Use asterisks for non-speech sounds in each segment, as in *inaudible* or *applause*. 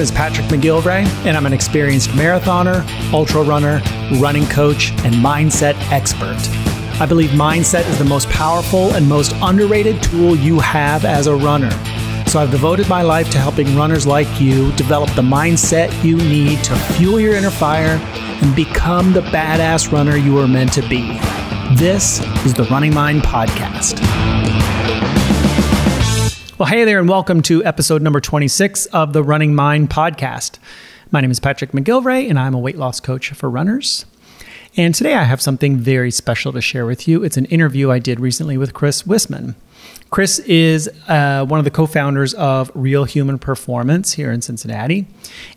is Patrick McGilvray, and I'm an experienced marathoner, ultra runner, running coach, and mindset expert. I believe mindset is the most powerful and most underrated tool you have as a runner. So I've devoted my life to helping runners like you develop the mindset you need to fuel your inner fire and become the badass runner you are meant to be. This is the Running Mind Podcast. Well, hey there, and welcome to episode number 26 of the Running Mind podcast. My name is Patrick McGilvray, and I'm a weight loss coach for runners. And today I have something very special to share with you. It's an interview I did recently with Chris Wisman. Chris is uh, one of the co founders of Real Human Performance here in Cincinnati,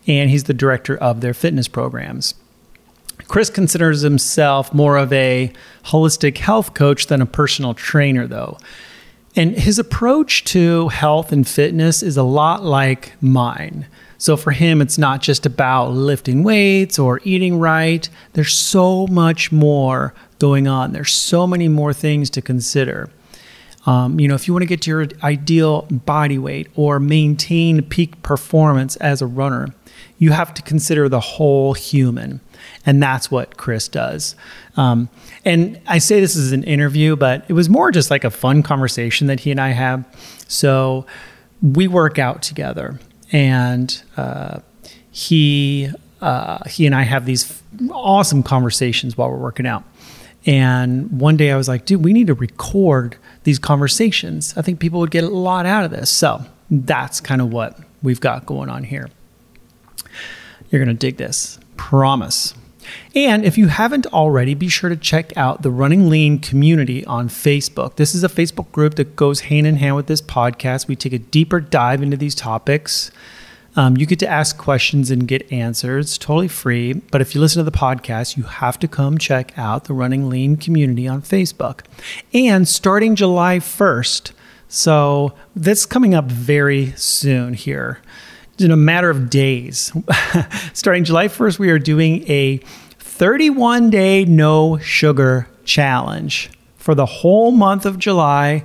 and he's the director of their fitness programs. Chris considers himself more of a holistic health coach than a personal trainer, though. And his approach to health and fitness is a lot like mine. So for him, it's not just about lifting weights or eating right. There's so much more going on. There's so many more things to consider. Um, you know, if you want to get to your ideal body weight or maintain peak performance as a runner, you have to consider the whole human. And that's what Chris does. Um, and I say this is an interview, but it was more just like a fun conversation that he and I have. So we work out together, and uh, he uh, he and I have these awesome conversations while we're working out. And one day I was like, dude, we need to record these conversations. I think people would get a lot out of this. So that's kind of what we've got going on here. You're going to dig this. Promise. And if you haven't already, be sure to check out the Running Lean community on Facebook. This is a Facebook group that goes hand in hand with this podcast. We take a deeper dive into these topics. Um, you get to ask questions and get answers. Totally free. But if you listen to the podcast, you have to come check out the Running Lean community on Facebook. And starting July 1st, so that's coming up very soon here in a matter of days. *laughs* Starting July 1st, we are doing a 31 day no sugar challenge for the whole month of July.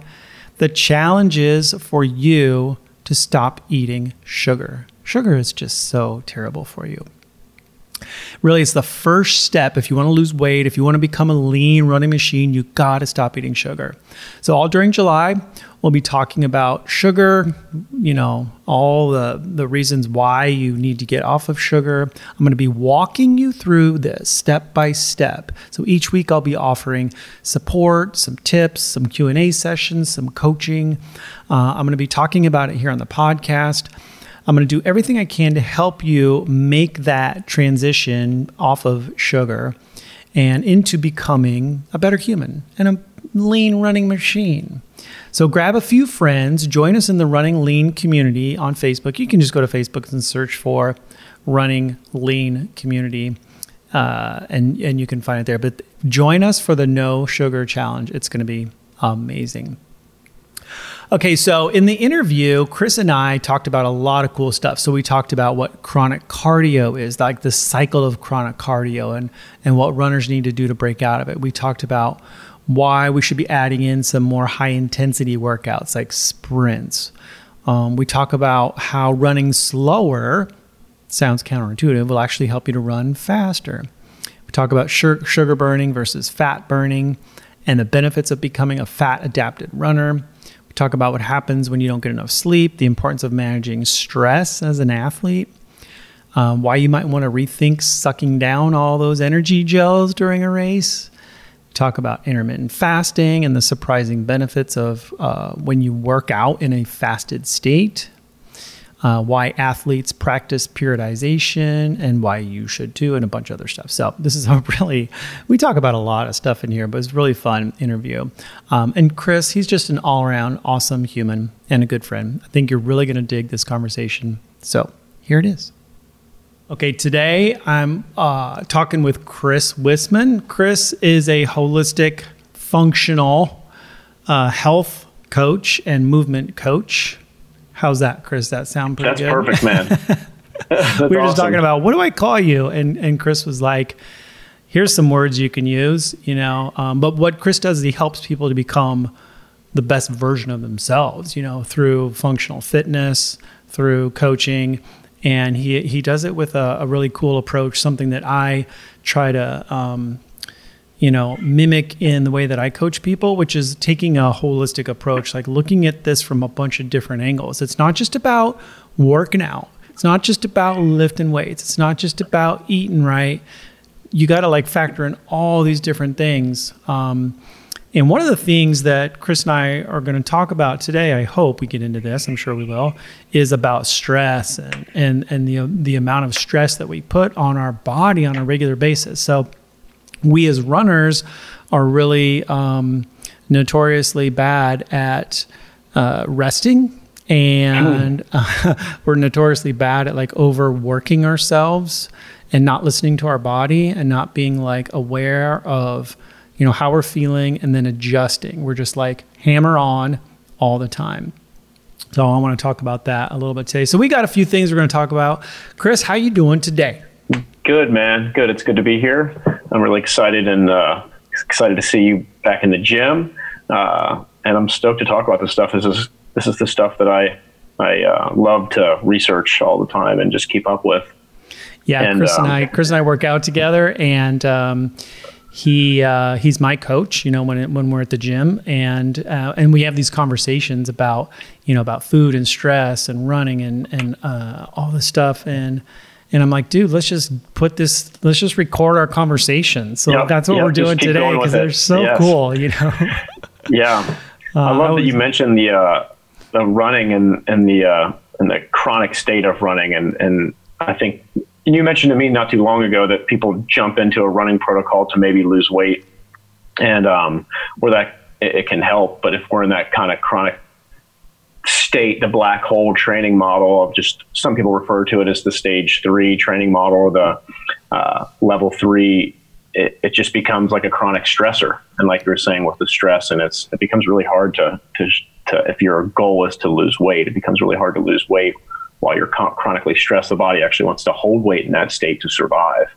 The challenge is for you to stop eating sugar. Sugar is just so terrible for you. Really, it's the first step. If you want to lose weight, if you want to become a lean running machine, you got to stop eating sugar. So, all during July, we'll be talking about sugar, you know, all the, the reasons why you need to get off of sugar. I'm going to be walking you through this step by step. So, each week I'll be offering support, some tips, some Q&A sessions, some coaching. Uh, I'm going to be talking about it here on the podcast. I'm going to do everything I can to help you make that transition off of sugar and into becoming a better human and a lean running machine. So grab a few friends, join us in the Running Lean community on Facebook. You can just go to Facebook and search for Running Lean Community. Uh, and and you can find it there. But join us for the no sugar challenge. It's going to be amazing. Okay, so in the interview, Chris and I talked about a lot of cool stuff. So we talked about what chronic cardio is, like the cycle of chronic cardio and and what runners need to do to break out of it. We talked about why we should be adding in some more high intensity workouts like sprints. Um, we talk about how running slower sounds counterintuitive will actually help you to run faster. We talk about sugar burning versus fat burning and the benefits of becoming a fat adapted runner talk about what happens when you don't get enough sleep, the importance of managing stress as an athlete, um, why you might want to rethink sucking down all those energy gels during a race. Talk about intermittent fasting and the surprising benefits of uh, when you work out in a fasted state uh, why athletes practice periodization and why you should too, and a bunch of other stuff. So this is a *laughs* really we talk about a lot of stuff in here, but it's really fun interview. Um, and Chris, he's just an all around awesome human and a good friend. I think you're really going to dig this conversation. So here it is. Okay, today I'm uh, talking with Chris Wisman. Chris is a holistic, functional uh, health coach and movement coach. How's that, Chris? That sound pretty That's good? perfect, man. *laughs* *laughs* That's we were just talking about what do I call you, and and Chris was like, "Here's some words you can use," you know. Um, but what Chris does is he helps people to become the best version of themselves, you know, through functional fitness, through coaching, and he he does it with a, a really cool approach, something that I try to. Um, you know, mimic in the way that I coach people, which is taking a holistic approach, like looking at this from a bunch of different angles. It's not just about working out. It's not just about lifting weights. It's not just about eating right. You got to like factor in all these different things. Um, and one of the things that Chris and I are going to talk about today, I hope we get into this, I'm sure we will, is about stress and, and, and the, the amount of stress that we put on our body on a regular basis. So, we as runners are really um, notoriously bad at uh, resting and *clears throat* uh, *laughs* we're notoriously bad at like overworking ourselves and not listening to our body and not being like aware of you know how we're feeling and then adjusting. We're just like hammer on all the time. So i want to talk about that a little bit today. So we got a few things we're going to talk about. Chris how you doing today good man. Good. It's good to be here. I'm really excited and uh, excited to see you back in the gym. Uh, and i'm stoked to talk about this stuff. This is this is the stuff that i i uh, love to research all the time and just keep up with. Yeah and, chris and um, i chris and i work out together and um, he uh, he's my coach you know when it, when we're at the gym and uh, and we have these conversations about you know about food and stress and running and and uh, all this stuff. And and I'm like dude let's just put this let's just record our conversation. So yep, that's what yep, we're doing today because they're so yes. cool you know? *laughs* Yeah. Uh, I love I was, that you mentioned the uh, the running and and the uh, and the chronic state of running. And and I think you mentioned to me not too long ago that people jump into a running protocol to maybe lose weight, and um, where that it, it can help. But if we're in that kind of chronic state, the black hole training model of just some people refer to it as the stage three training model or the uh, level three, it, it, just becomes like a chronic stressor. And like you were saying with the stress, and it's it becomes really hard to, to, to if your goal is to lose weight, it becomes really hard to lose weight while you're chronically stressed, the body actually wants to hold weight in that state to survive.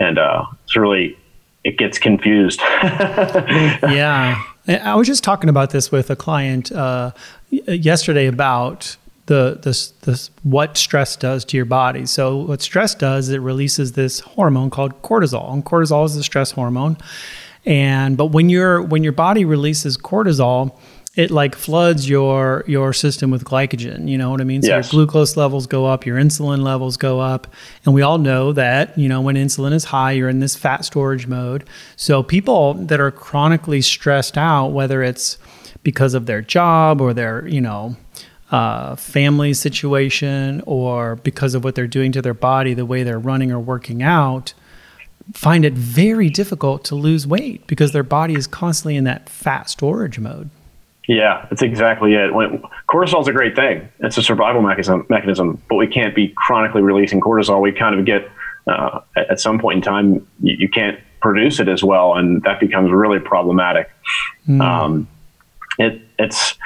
And uh, it's really, it gets confused. *laughs* yeah. I was just talking about this with a client uh, yesterday about the this this what stress does to your body. So what stress does, it releases this hormone called cortisol, and cortisol is the stress hormone. And but when your when your body releases cortisol, it like floods your your system with glycogen. You know what I mean? So yes. your glucose levels go up, your insulin levels go up, and we all know that you know when insulin is high, you're in this fat storage mode. So people that are chronically stressed out, whether it's because of their job or their you know uh, family situation or because of what they're doing to their body, the way they're running or working out, find it very difficult to lose weight because their body is constantly in that fat storage mode. Yeah, that's exactly it. When, cortisol is a great thing. It's a survival mechanism, mechanism, but we can't be chronically releasing cortisol. We kind of get uh, at some point in time you, you, can't produce it as well, and that becomes really problematic. Mm. Um, it, it's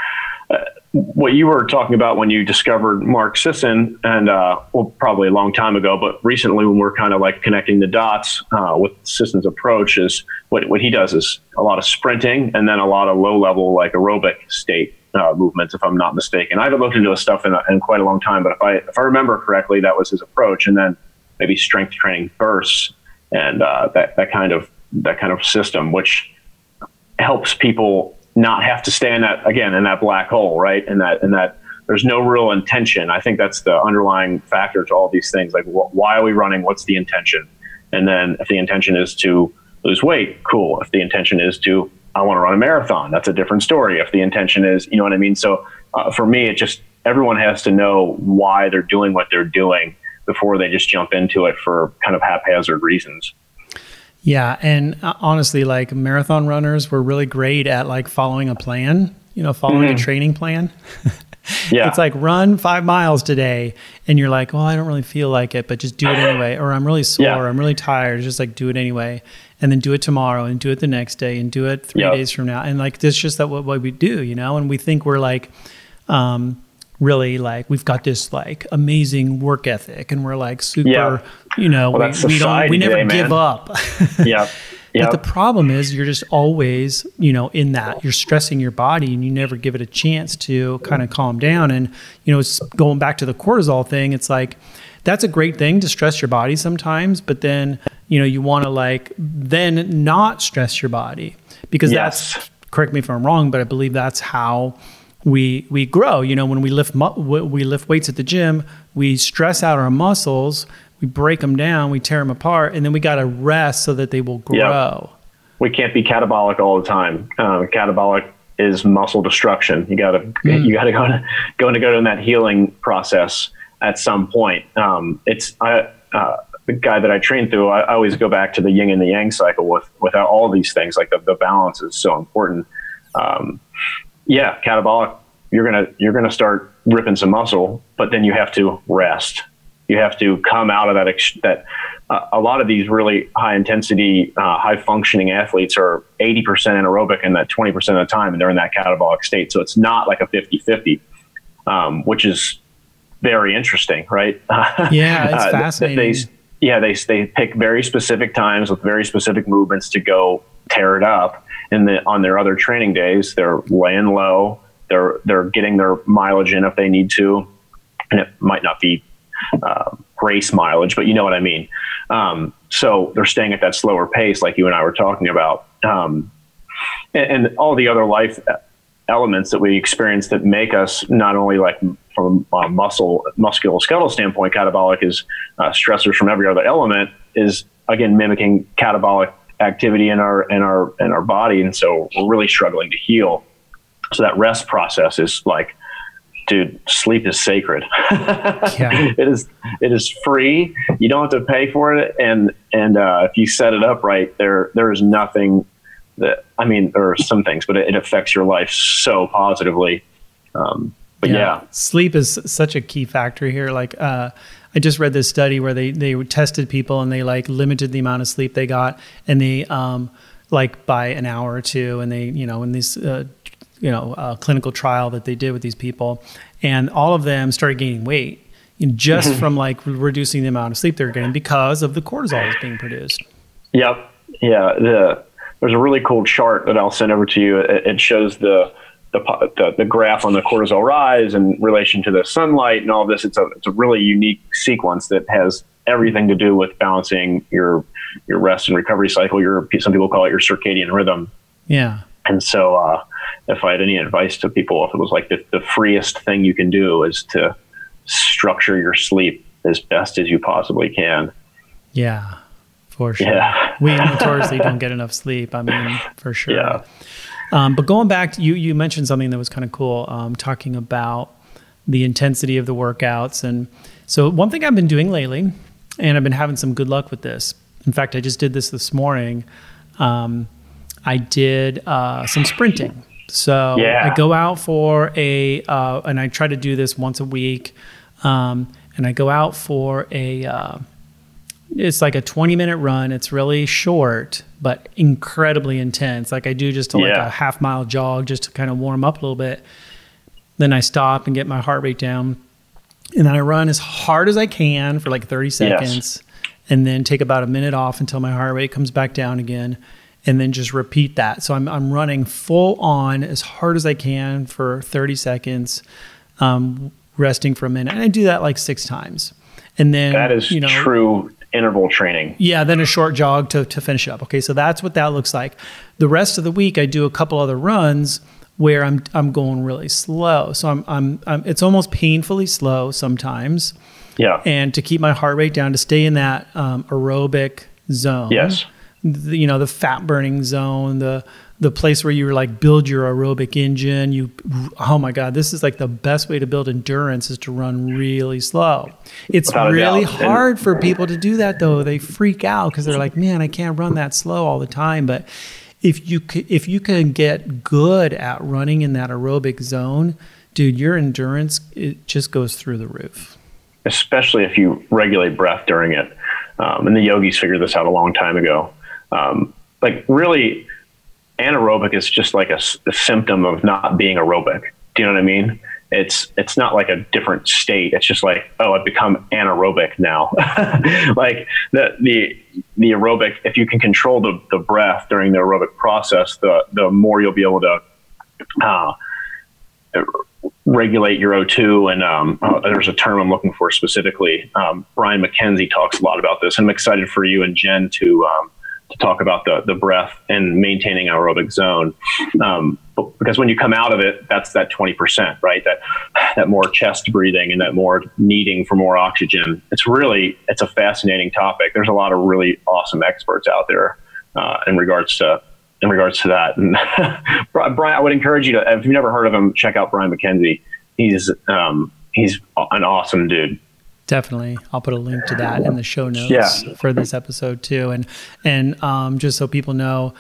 what you were talking about when you discovered Mark Sisson, and uh, well, probably a long time ago, but recently when we're kind of like connecting the dots uh, with Sisson's approach, is what what he does is a lot of sprinting and then a lot of low level like aerobic state uh, movements, if I'm not mistaken. I haven't looked into his stuff in, a, in quite a long time, but if I if I remember correctly, that was his approach, and then maybe strength training bursts and uh, that that kind of that kind of system, which helps people not have to stay in that again in that black hole, right? And that and that there's no real intention. I think that's the underlying factor to all these things. Like, wh- why are we running? What's the intention? And then if the intention is to lose weight, cool. If the intention is to I want to run a marathon, that's a different story. If the intention is, you know what I mean. So uh, for me, it just everyone has to know why they're doing what they're doing before they just jump into it for kind of haphazard reasons. Yeah, and uh, honestly, like marathon runners were really great at like following a plan. You know, following mm-hmm. a training plan. *laughs* yeah, it's like run five miles today, and you're like, well, I don't really feel like it, but just do it anyway. Or I'm really sore. Yeah. I'm really tired. Just like do it anyway, and then do it tomorrow, and do it the next day, and do it three yep. days from now. And like this, just that what, what we do, you know. And we think we're like. Um, really like we've got this like amazing work ethic and we're like super yeah. you know well, we, we, don't we never today, give up *laughs* yeah Yep. But the problem is you're just always, you know, in that. You're stressing your body and you never give it a chance to kind of calm down. And, you know, it's going back to the cortisol thing, it's like that's a great thing to stress your body sometimes, but then, you know, you want to like then not stress your body because yes. that's correct me if I'm wrong, but I believe that's how we we grow. You know, when we lift mu- we lift weights at the gym, we stress out our muscles, we break them down, we tear them apart, and then we got to rest so that they will grow. Yep. We can't be catabolic all the time. Um, catabolic is muscle destruction. You got to mm. you got to go to go to go in that healing process at some point. Um, it's I, uh, the guy that I train through. I, I, always go back to the yin and the yang cycle with without all these things. Like the, the balance is so important. Um, yeah, catabolic. You're gonna you're gonna start ripping some muscle, but then you have to rest. You have to come out of that. Ex- that uh, a lot of these really high intensity, uh, high functioning athletes are 80% anaerobic and that 20% of the time, and they're in that catabolic state. So it's not like a 50 50, um, which is very interesting, right? *laughs* Yeah, it's uh, fascinating. They, yeah, they, they pick very specific times with very specific movements to go tear it up. The, on their other training days, they're laying low. They're they're getting their mileage in if they need to, and it might not be uh, race mileage, but you know what I mean. Um, so they're staying at that slower pace, like you and I were talking about, um, and, and, all the other life elements that we experience that make us not only like from a muscle musculoskeletal standpoint, catabolic is uh, stressors from every other element is again mimicking catabolic activity in our in our in our body, and so we're really struggling to heal. So that rest process is like, dude, sleep is sacred. *laughs* yeah. *laughs* It is it is free. You don't have to pay for it, and and uh, if you set it up right, there there is nothing that I mean, there are some things, but it, it affects your life so positively. Um, but yeah. yeah. sleep is such a key factor here. Like, uh, I just read this study where they they tested people and they like limited the amount of sleep they got, and they um like by an hour or two, and they you know in this uh, you know uh, clinical trial that they did with these people, and all of them started gaining weight just mm-hmm. from like reducing the amount of sleep they're getting because of the cortisol that's being produced. Yep. Yeah. The there's a really cool chart that I'll send over to you. It, it shows the the, the, the graph on the cortisol rise in relation to the sunlight and all of this. It's a it's a really unique sequence that has everything to do with balancing your your rest and recovery cycle. Your some people call it your circadian rhythm. Yeah. And so, uh, if I had any advice to people, if it was like the, the freest thing you can do is to structure your sleep as best as you possibly can. Yeah, for sure. Yeah. we notoriously *laughs* don't get enough sleep. I mean, for sure. Yeah. Um, but going back, to, you you mentioned something that was kind of cool, um, talking about the intensity of the workouts, and so one thing I've been doing lately, and I've been having some good luck with this. In fact, I just did this this morning. Um, I did uh, some sprinting. So yeah. I go out for a, uh, and I try to do this once a week. Um, and I go out for a, uh, it's like a 20 minute run. It's really short, but incredibly intense. Like I do just a, yeah. like a half mile jog just to kind of warm up a little bit. Then I stop and get my heart rate down. And then I run as hard as I can for like 30 seconds yes. and then take about a minute off until my heart rate comes back down again. And then just repeat that. So I'm, I'm running full on as hard as I can for 30 seconds, um, resting for a minute. And I do that like six times. And then that is you know, true interval training. Yeah, then a short jog to, to finish up. Okay, so that's what that looks like. The rest of the week, I do a couple other runs where I'm I'm going really slow. So I'm I'm, I'm it's almost painfully slow sometimes. Yeah. And to keep my heart rate down, to stay in that um, aerobic zone. Yes. The, you know the fat burning zone, the the place where you like build your aerobic engine. You, oh my God, this is like the best way to build endurance is to run really slow. It's Without really hard for people to do that though. They freak out because they're like, man, I can't run that slow all the time. But if you if you can get good at running in that aerobic zone, dude, your endurance it just goes through the roof. Especially if you regulate breath during it. Um, and the yogis figured this out a long time ago. Um, like really anaerobic is just like a, a, symptom of not being aerobic. Do you know what I mean? It's it's not like a different state. It's just like oh, I've become anaerobic now. *laughs* like the the the aerobic, if you can control the, the breath during the aerobic process, the, the more you'll be able to uh, regulate your O2. And um, uh, there's a term I'm looking for specifically. Um, Brian MacKenzie talks a lot about this. And I'm excited for you and Jen to um, to talk about the the breath and maintaining aerobic zone. Um, because when you come out of it, that's that 20%, right? That that more chest breathing and that more needing for more oxygen. It's really it's a fascinating topic. There's a lot of really awesome experts out there uh, in regards to in regards to that. And *laughs* Brian, I would encourage you to if you've never heard of him, check out Brian MacKenzie. He's um, he's an awesome dude. Definitely, I'll put a link to that in the show notes yeah. for this episode too. And and um, just so people know,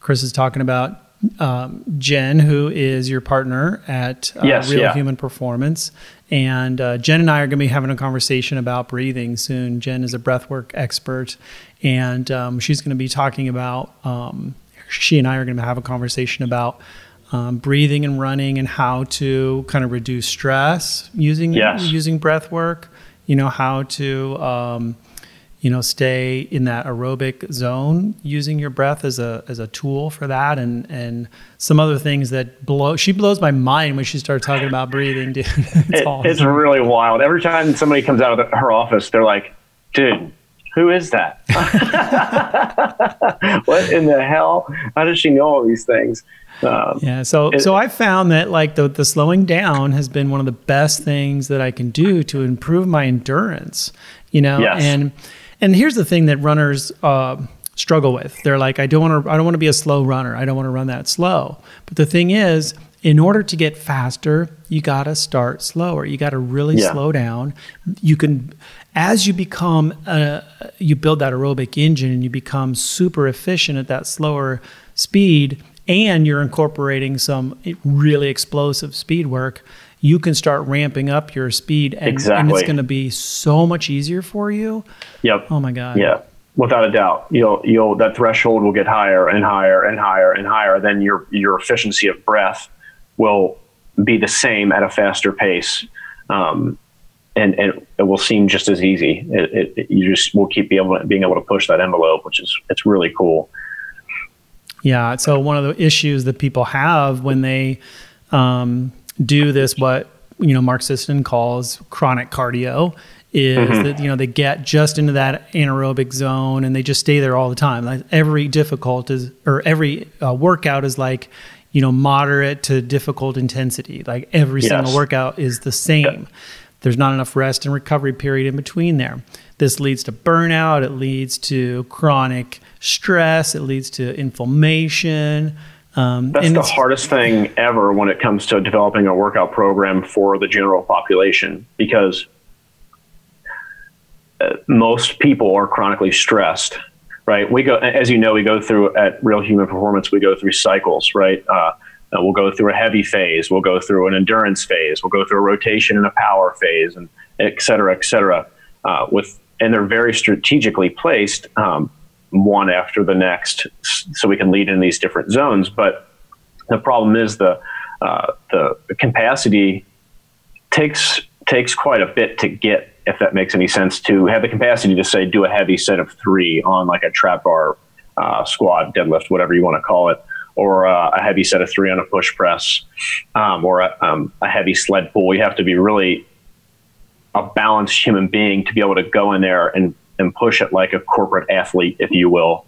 Chris is talking about um, Jen, who is your partner at uh, yes, Real yeah. Human Performance. And uh, Jen and I are going to be having a conversation about breathing soon. Jen is a breathwork expert, and um, she's going to be talking about. Um, she and I are going to have a conversation about um, breathing and running and how to kind of reduce stress using yes. using breath work you know how to um, you know stay in that aerobic zone using your breath as a as a tool for that and and some other things that blow she blows my mind when she starts talking about breathing dude *laughs* it's, it, awesome. it's really wild every time somebody comes out of her office they're like dude who is that? *laughs* what in the hell? How does she know all these things? Um, yeah, so it, so I found that like the the slowing down has been one of the best things that I can do to improve my endurance. You know, yes. and and here's the thing that runners uh, struggle with. They're like, I don't want to I don't want to be a slow runner. I don't want to run that slow. But the thing is, in order to get faster, you got to start slower. You got to really yeah. slow down. You can, as you become, uh, you build that aerobic engine and you become super efficient at that slower speed, and you're incorporating some really explosive speed work, you can start ramping up your speed and, exactly. and it's going to be so much easier for you. Yep. Oh my God. Yeah. Without a doubt, you'll you'll that threshold will get higher and higher and higher and higher. Then your your efficiency of breath will be the same at a faster pace, um, and and it will seem just as easy. It, it, you just will keep be able to, being able to push that envelope, which is it's really cool. Yeah. So one of the issues that people have when they um, do this, what you know Mark Sisson calls chronic cardio, is mm-hmm. that you know they get just into that anaerobic zone and they just stay there all the time. Like every difficult is or every uh, workout is like you know moderate to difficult intensity. Like every yes. single workout is the same. There's not enough rest and recovery period in between there. This leads to burnout. It leads to chronic stress. It leads to inflammation. Um, That's the hardest thing ever when it comes to developing a workout program for the general population because uh, most people are chronically stressed, right? We go, as you know, we go through at Real Human Performance, we go through cycles, right? Uh, uh, we'll go through a heavy phase, we'll go through an endurance phase, we'll go through a rotation and a power phase, and et cetera, et cetera. Uh, with and they're very strategically placed. Um, one after the next, so we can lead in these different zones. But the problem is the uh, the, capacity takes takes quite a bit to get, if that makes any sense, to have the capacity to say do a heavy set of three on like a trap bar, uh, squat, deadlift, whatever you want to call it, or uh, a heavy set of three on a push press, um, or a, um, a heavy sled pull. You have to be really a balanced human being to be able to go in there and and push it like a corporate athlete, if you will.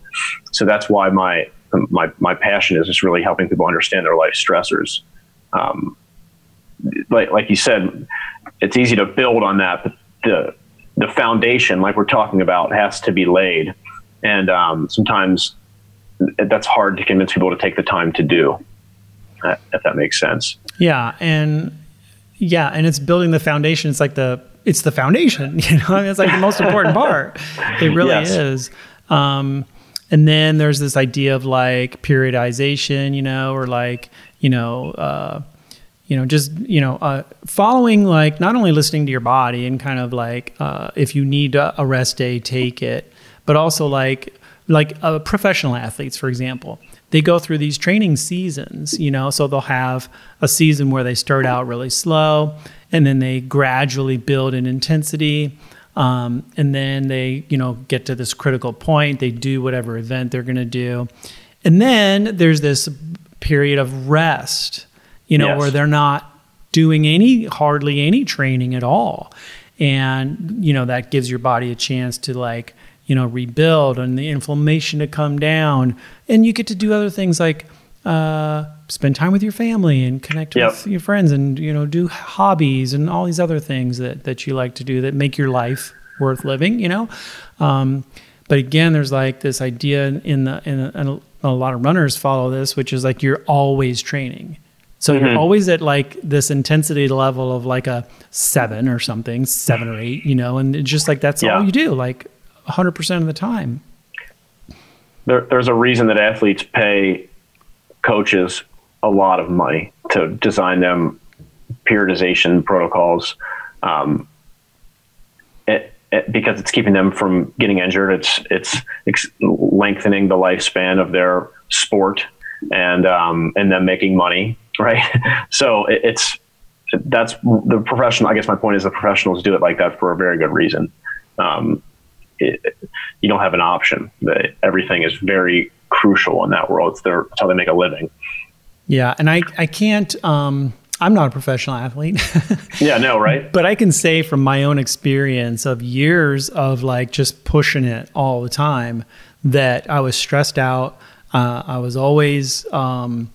So that's why my my my passion is just really helping people understand their life stressors. Um, like like you said, it's easy to build on that, but the the foundation, like we're talking about, has to be laid, and um, sometimes that's hard to convince people to take the time to do. If that makes sense. Yeah, and yeah, and it's building the foundation. It's like the it's the foundation. *laughs* You know, I mean, it's like the most important *laughs* part. It really yes. is. Um, and then there's this idea of like periodization, you know, or like you know, uh, you know, just you know, uh, following like not only listening to your body and kind of like uh, if you need a rest day, take it, but also like like uh, professional athletes, for example they go through these training seasons, you know, so they'll have a season where they start out really slow and then they gradually build in intensity. Um, and then they, you know, get to this critical point. They do whatever event they're going to do. And then there's this period of rest, you know, Yes. where they're not doing any, hardly any training at all. And, you know, that gives your body a chance to like, you know, rebuild and the inflammation to come down. And you get to do other things like, uh, spend time with your family and connect Yep. with your friends and you know do hobbies and all these other things that that you like to do that make your life worth living you know? Um, but again there's like this idea in the in a, in a, lot of runners follow this which is like you're always training. So you're always at like this intensity level of like a seven or something seven or eight you know? And it's just like that's Yeah. all you do like 100% of the time. There, there's a reason that athletes pay coaches a lot of money to design them periodization protocols. Um, it, it, because it's keeping them from getting injured it's it's ex- lengthening the lifespan of their sport and um, and then making money *laughs* right? So it, it's that's the professional i guess my point is the professionals do it like that for a very good reason. Um, you don't have an option. Everything is very crucial in that world. It's, their, it's how they make a living. yeah and i i can't um i'm not a professional athlete *laughs* Yeah, no, right? but I can say from my own experience of years of like just pushing it all the time that I was stressed out. Uh, I was always, um,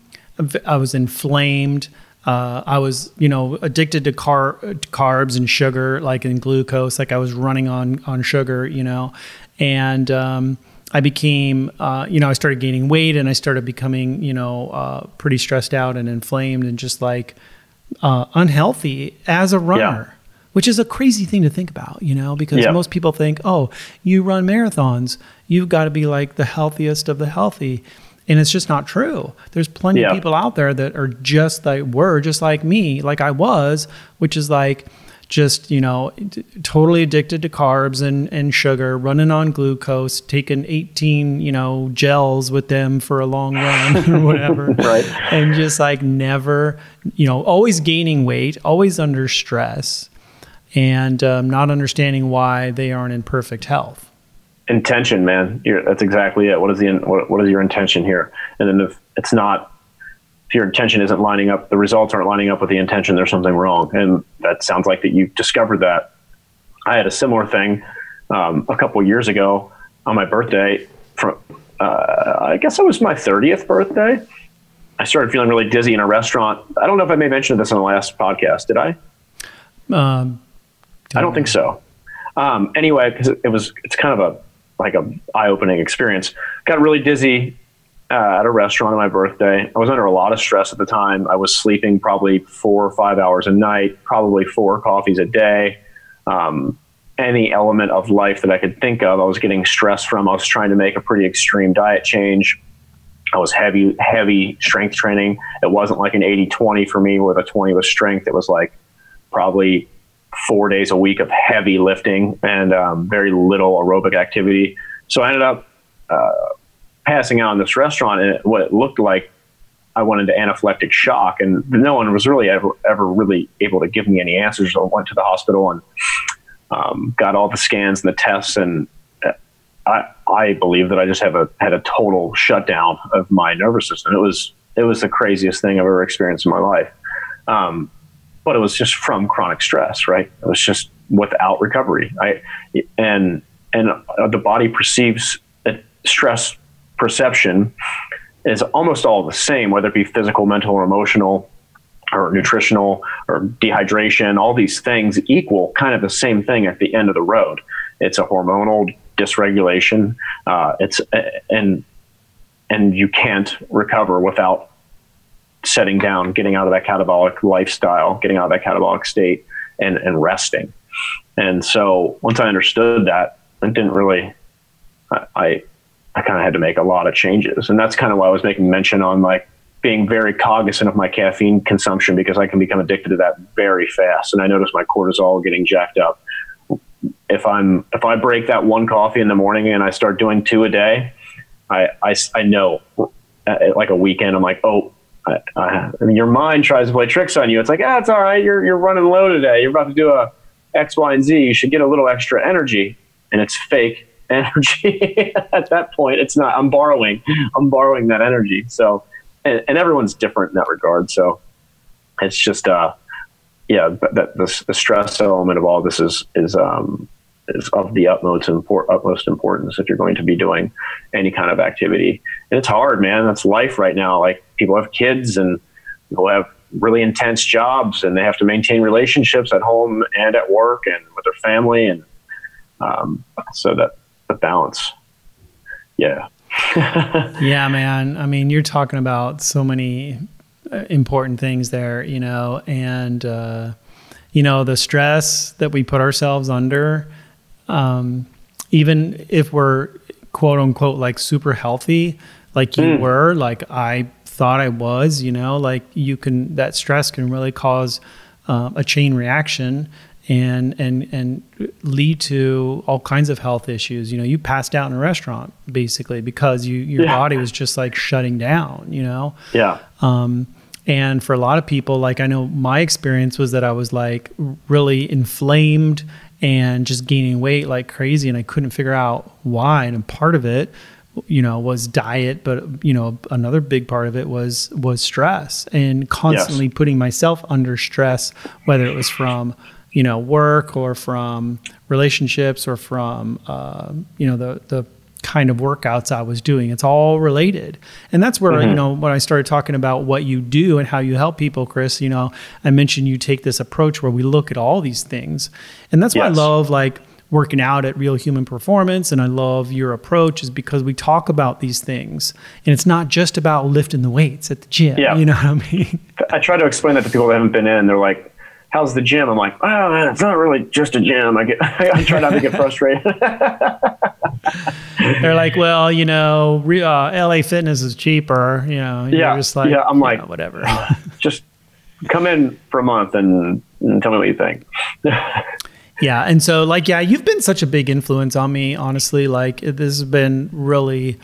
I was inflamed. Uh, I was, you know, addicted to car to carbs and sugar, like in glucose. Like I was running on on sugar, you know, and um, I became, uh, you know, I started gaining weight and I started becoming, you know, uh, pretty stressed out and inflamed and just like uh, unhealthy as a runner, which is a crazy thing to think about, you know, because Yeah. most people think, oh, you run marathons, you've got to be like the healthiest of the healthy. And it's just not true. There's plenty Yeah. of people out there that are just like, were just like me, like I was, which is like, just you know totally addicted to carbs and, and sugar running on glucose taking 18 you know gels with them for a long run or *laughs* whatever Right. and just like never you know always gaining weight always under stress and um, not understanding why they aren't in perfect health Intention, man. You're, that's exactly it. What is the what, what is your intention here? And then if it's not, if your intention isn't lining up, the results aren't lining up with the intention. There's something wrong, and that sounds like that you discovered that. I had a similar thing um, a couple years ago on my birthday. From uh, I guess it was my 30th birthday. I started feeling really dizzy in a restaurant. I don't know if I may mention this on the last podcast. Did I? um, I don't think so. Um, anyway, because it, was, it's kind of a like a eye-opening experience. Got really dizzy uh, at a restaurant on my birthday. I was under a lot of stress at the time. I was sleeping probably four or five hours a night, probably four coffees a day. Um, any element of life that I could think of, I was getting stressed from. I was trying to make a pretty extreme diet change. I was heavy, heavy strength training. It wasn't like an 80 20 for me where the 20 was strength. It was like probably four days a week of heavy lifting and um, very little aerobic activity. So I ended up uh, passing out in this restaurant, and what it looked like I went into anaphylactic shock, and no one was really ever ever really able to give me any answers. So I went to the hospital and um, got all the scans and the tests, and uh, I I believe that I just have a had a total shutdown of my nervous system. It was it was the craziest thing I've ever experienced in my life. Um, but it was just from chronic stress, right? It was just without recovery. I and and uh, the body perceives uh, stress perception is almost all the same, whether it be physical, mental, or emotional, or nutritional, or dehydration. All these things equal kind of the same thing at the end of the road. It's a hormonal dysregulation. Uh, it's and and you can't recover without setting down, getting out of that catabolic lifestyle, getting out of that catabolic state, and and resting. And so once I understood that, it didn't really. I I, I kind of had to make a lot of changes, and that's kind of why I was making mention on like being very cognizant of my caffeine consumption because I can become addicted to that very fast, and I notice my cortisol getting jacked up. If I'm if I break that one coffee in the morning and I start doing two a day, I I, I know uh, like a weekend I'm like oh I, I, I mean, your mind tries to play tricks on you. It's like, ah, it's all right. You're you're running low today. You're about to do a X, Y, and Z. You should get a little extra energy, and it's fake energy. *laughs* At that point, it's not. I'm borrowing. I'm borrowing that energy. So, and, and everyone's different in that regard. So, it's just uh, yeah, that the, the stress element of all this is is um is of the utmost import, utmost importance if you're going to be doing any kind of activity. And it's hard, man. That's life right now. Like people have kids and people have really intense jobs and they have to maintain relationships at home and at work and with their family and um, so that the balance. Yeah. *laughs* Yeah man. I mean you're talking about so many uh, important things there you know and uh, you know the stress that we put ourselves under um, even if we're quote unquote like super healthy like you mm. were like i thought I was, you know, like you can, that stress can really cause uh, a chain reaction and, and, and lead to all kinds of health issues. You know, you passed out in a restaurant basically because you, your yeah. body was just like shutting down, you know? Yeah. Um, and for a lot of people, like I know my experience was that I was like really inflamed and just gaining weight like crazy and I couldn't figure out why. And part of it you know was diet but you know another big part of it was was stress and constantly yes. putting myself under stress whether it was from you know work or from relationships or from uh, you know the the kind of workouts I was doing. It's all related. And that's where, mm-hmm. you know, when I started talking about what you do and how you help people, Chris, you know, I mentioned you take this approach where we look at all these things. And that's yes. why I love like working out at Real Human Performance, and I love your approach, is because we talk about these things, and it's not just about lifting the weights at the gym. Yeah. You know what I mean? I try to explain that to people that haven't been in. They're like, "How's the gym?" I'm like, "Oh man, it's not really just a gym." I get, *laughs* I try not to get frustrated. *laughs* They're like, "Well, you know, uh, LA Fitness is cheaper." You know, yeah, just like, yeah. I'm like, know, whatever. just come in for a month and, and tell me what you think. *laughs* Yeah. And so, like, yeah, you've been such a big influence on me, honestly. Like, this has been really,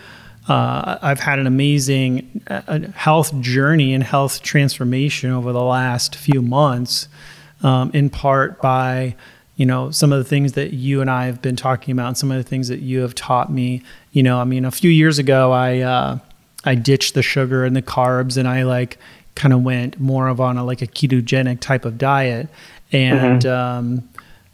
uh, I've had an amazing uh, health journey and health transformation over the last few months, um, in part by, you know, some of the things that you and I have been talking about and some of the things that you have taught me. You know, I mean, a few years ago, I, uh, I ditched the sugar and the carbs and I like kind of went more of on a like a ketogenic type of diet. And, mm-hmm. um,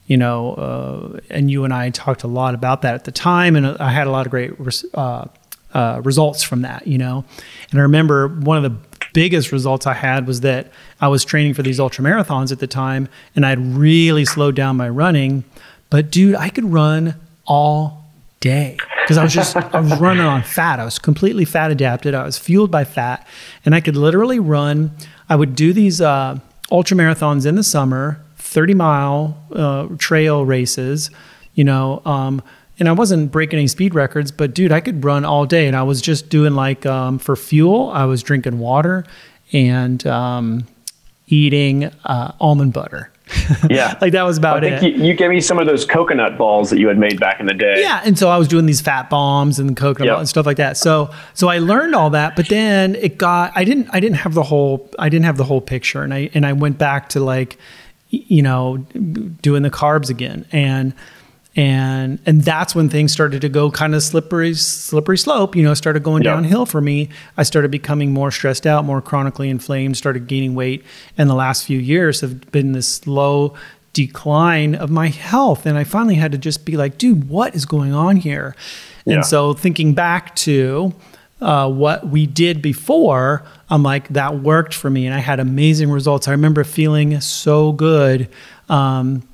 you know, uh, and you and I talked a lot about that at the time, and I had a lot of great res- uh, uh, results from that, you know. And I remember one of the biggest results I had was that I was training for these ultra marathons at the time, and I'd really slowed down my running. But dude, I could run all day because I was just I was running on fat. I was completely fat adapted. I was fueled by fat, and I could literally run. I would do these uh, ultra marathons in the summer 30 mile uh, trail races, you know, um, and I wasn't breaking any speed records, but dude, I could run all day. And I was just doing like um, for fuel, I was drinking water and um, eating uh, almond butter. *laughs* Yeah. like that was about I think it. You, you, gave me some of those coconut balls that you had made back in the day. Yeah. And so I was doing these fat bombs and coconut yep. and stuff like that. So, so I learned all that, but then it got, I didn't, I didn't have the whole, I didn't have the whole picture. And I, and I went back to like, you know, doing the carbs again. And and and that's when things started to go kind of slippery slippery slope you know started going yep. downhill for me i started becoming more stressed out more chronically inflamed started gaining weight and the last few years have been this slow decline of my health and i finally had to just be like dude what is going on here yeah. and so thinking back to uh, what we did before, I'm like, that worked for me. And I had amazing results. I remember feeling so good um,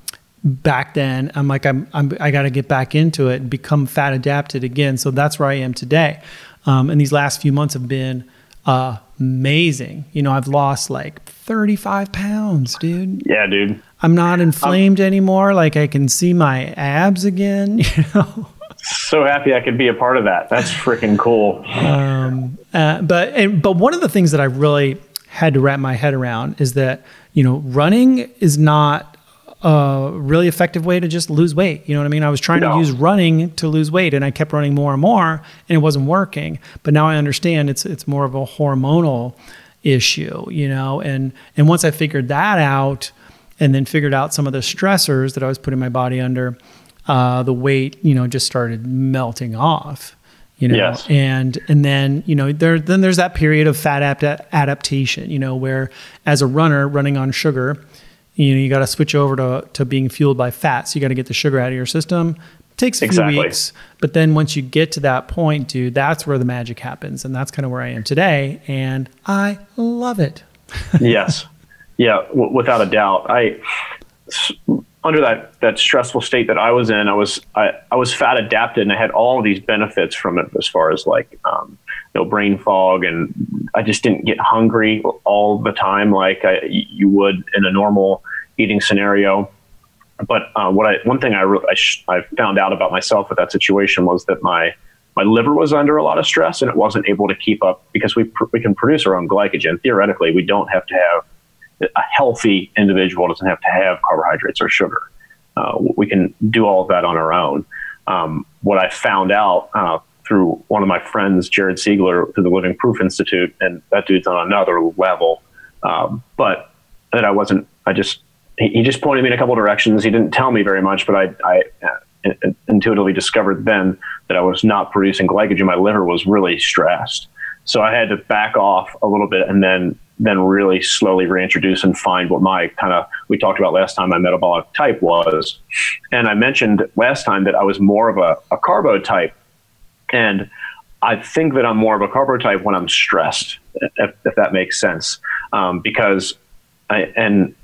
back then. I'm like, I'm, I'm I got to get back into it and become fat adapted again. So that's where I am today. Um, and these last few months have been uh, amazing. You know, I've lost like 35 pounds, dude. Yeah, dude. I'm not inflamed um, anymore. Like I can see my abs again, *laughs* you know so happy I could be a part of that. That's freaking cool. Um, uh, but and, but one of the things that I really had to wrap my head around is that you know running is not a really effective way to just lose weight. You know what I mean? I was trying no. to use running to lose weight, and I kept running more and more, and it wasn't working. But now I understand it's it's more of a hormonal issue. You know, and and once I figured that out and then figured out some of the stressors that I was putting my body under, uh, the weight, you know, just started melting off. You know, Yes. and and then you know there then there's that period of fat adapt- adaptation. You know, where as a runner running on sugar, you know you got to switch over to to being fueled by fat. So you got to get the sugar out of your system. it Takes a few weeks, but then once you get to that point, dude, that's where the magic happens, and that's kind of where I am today, and I love it. *laughs* yes, yeah, w- without a doubt. I s- under that that stressful state that I was in, I was I, I was fat adapted, and I had all of these benefits from it as far as like um, know brain fog, and I just didn't get hungry all the time like I, you would in a normal eating scenario. But uh, what I one thing I, re- I, sh- I found out about myself with that situation was that my my liver was under a lot of stress and it wasn't able to keep up because we pr- we can produce our own glycogen. Theoretically, we don't have to have a healthy individual doesn't have to have carbohydrates or sugar. Uh, we can do all of that on our own. Um, what I found out uh, through one of my friends, Jared Siegler, through the Living Proof Institute, and that dude's on another level. Um, but that I wasn't. I just he, he just pointed me in a couple directions. He didn't tell me very much, but I, I uh, intuitively discovered then that I was not producing glycogen. My liver was really stressed, so I had to back off a little bit and then then really slowly reintroduce and find what my kind of we talked about last time my metabolic type was. And I mentioned last time that I was more of a, a carbo type, and I think that I'm more of a carbo type when I'm stressed, if, if that makes sense, um, because I and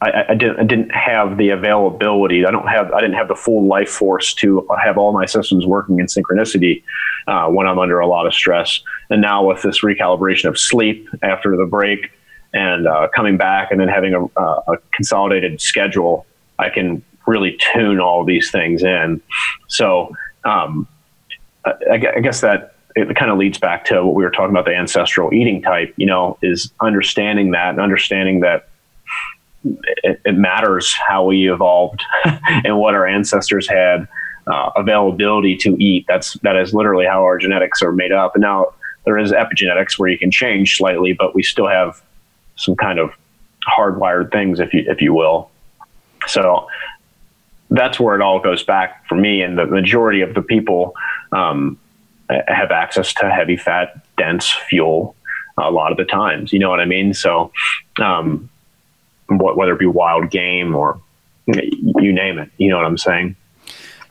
I, I, didn't I didn't have the availability. I don't have I didn't have the full life force to have all my systems working in synchronicity uh, when I'm under a lot of stress. And now with this recalibration of sleep after the break and uh, coming back and then having a, a consolidated schedule, I can really tune all these things in. So um, I, I guess that it kind of leads back to what we were talking about the ancestral eating type. You know, is understanding that and understanding that it, it matters how we evolved *laughs* and what our ancestors had uh, availability to eat. That's that is literally how our genetics are made up. And now there is epigenetics where you can change slightly, but we still have some kind of hardwired things, if you if you will. So that's where it all goes back for me. And the majority of the people um, have access to heavy fat, dense fuel a lot of the times. You know what I mean? So. Um, whether it be wild game or you name it. You know what I'm saying?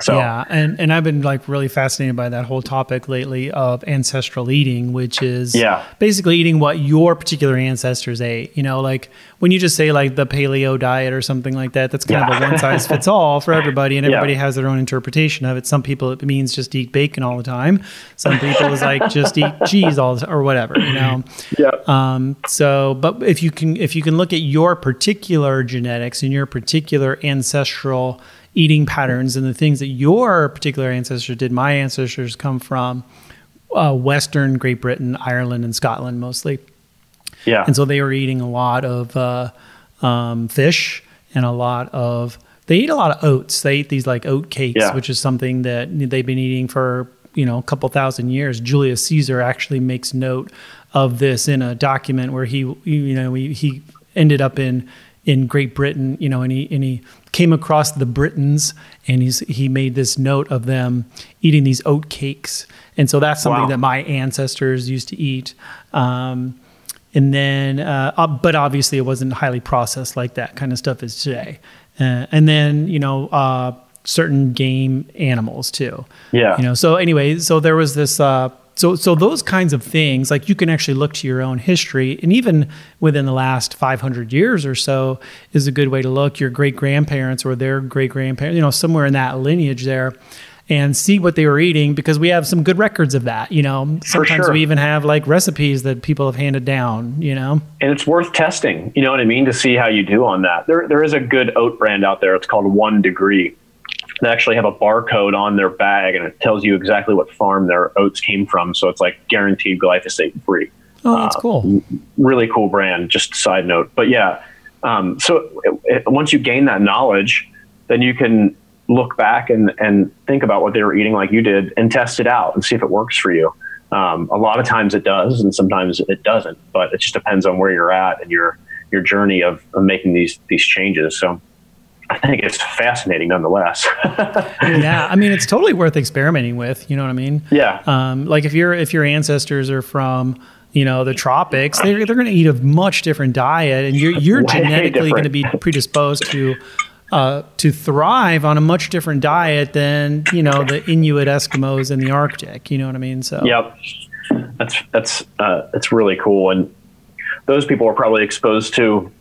So yeah, and and I've been like really fascinated by that whole topic lately of ancestral eating, which is yeah. basically eating what your particular ancestors ate. You know, like when you just say like the paleo diet or something like that, that's kind Yeah. of a one size fits all for everybody, and *laughs* Yeah. everybody has their own interpretation of it. Some people it means just eat bacon all the time. Some people is like just eat cheese all the, or whatever. You know. *clears throat* Yeah. Um, so, but if you can, if you can look at your particular genetics and your particular ancestral eating patterns and the things that your particular ancestors did, my ancestors come from uh, Western Great Britain, Ireland, and Scotland mostly, Yeah. and so they were eating a lot of uh, um, fish and a lot of. They eat a lot of oats. They eat these like oat cakes, Yeah. which is something that they've been eating for you know a couple thousand years. Julius Caesar actually makes note of this in a document where he you know he, he ended up in in Great Britain, you know, and he and he came across the Britons and he's he made this note of them eating these oat cakes. And so that's something Wow. that my ancestors used to eat. Um, and then, uh, uh, but obviously, it wasn't highly processed like that kind of stuff is today. Uh, and then, you know, uh, certain game animals too. Yeah. You know, so anyway, so there was this. Uh, so so those kinds of things, like you can actually look to your own history, and even within the last 500 years or so, is a good way to look. Your great grandparents or their great grandparents, you know, somewhere in that lineage there. And see what they were eating because we have some good records of that. You know, sometimes sure. we even have like recipes that people have handed down. You know, and it's worth testing. You know what I mean to see how you do on that. There, there is a good oat brand out there. It's called One Degree. They actually have a barcode on their bag, and it tells you exactly what farm their oats came from. So it's like guaranteed glyphosate free. oh, that's Uh, cool. Really cool brand. Just a side note, but yeah. Um, so it, it, once you gain that knowledge, then you can look back and and think about what they were eating, like you did, and test it out and see if it works for you. Um, a lot of times it does, and sometimes it doesn't. But it just depends on where you're at and your your journey of, of making these these changes. So I think it's fascinating nonetheless. *laughs* yeah, I mean, it's totally worth experimenting with. You know what I mean? Yeah. Um, like if your if your ancestors are from you know the tropics, they're they're going to eat a much different diet, and you're you're *laughs* genetically going to be predisposed to. Uh, to thrive on a much different diet than you know the Inuit Eskimos in the Arctic. You know what I mean? So yep, that's that's uh, that's really cool, and those people are probably exposed to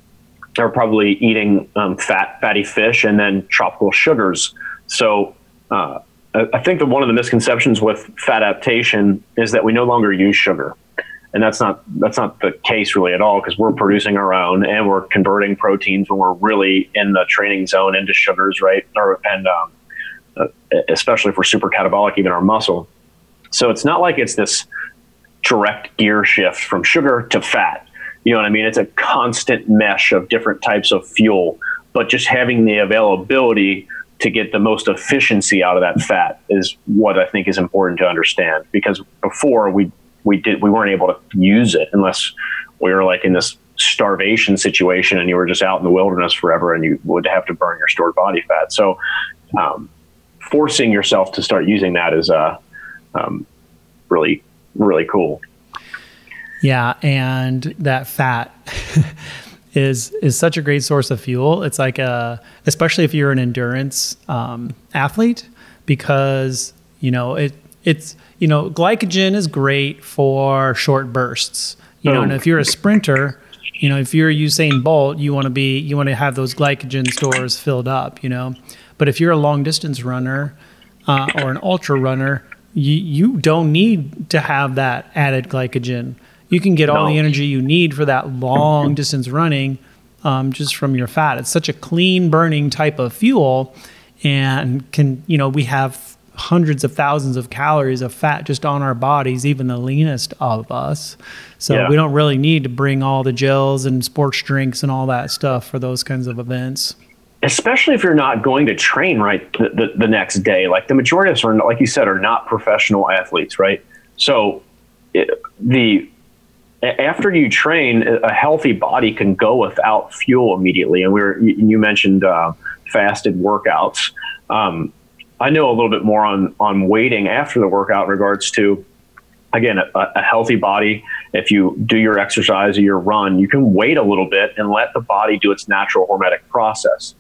are probably eating um, fat, fatty fish, and then tropical sugars. So uh, I think that one of the misconceptions with fat adaptation is that we no longer use sugar, and that's not that's not the case really at all because we're producing our own and we're converting proteins when we're really in the training zone into sugars, right? Or and um, uh, especially if we're super catabolic, even our muscle. So it's not like it's this direct gear shift from sugar to fat you know what I mean? It's a constant mesh of different types of fuel, but just having the availability to get the most efficiency out of that fat is what I think is important to understand. Because before we we did we weren't able to use it unless we were like in this starvation situation and you were just out in the wilderness forever and you would have to burn your stored body fat. So um, forcing yourself to start using that is uh, um, really really cool. Yeah, and that fat *laughs* is is such a great source of fuel. It's like a, especially if you're an endurance um, athlete, because you know it it's you know glycogen is great for short bursts. You know, and if you're a sprinter, you know if you're Usain Bolt, you want to be you want to have those glycogen stores filled up. You know, but if you're a long distance runner uh, or an ultra runner, you you don't need to have that added glycogen you can get no. all the energy you need for that long distance running um, just from your fat. It's such a clean burning type of fuel, and can you know we have hundreds of thousands of calories of fat just on our bodies, even the leanest of us. So yeah. we don't really need to bring all the gels and sports drinks and all that stuff for those kinds of events. Especially if you're not going to train right the, the, the next day. Like the majority of us are, like you said, are not professional athletes, right? So it, the after you train, a healthy body can go without fuel immediately. And we are you mentioned uh, fasted workouts. Um, I know a little bit more on on waiting after the workout in regards to again a, a, healthy body. If you do your exercise or your run, you can wait a little bit and let the body do its natural hormetic process.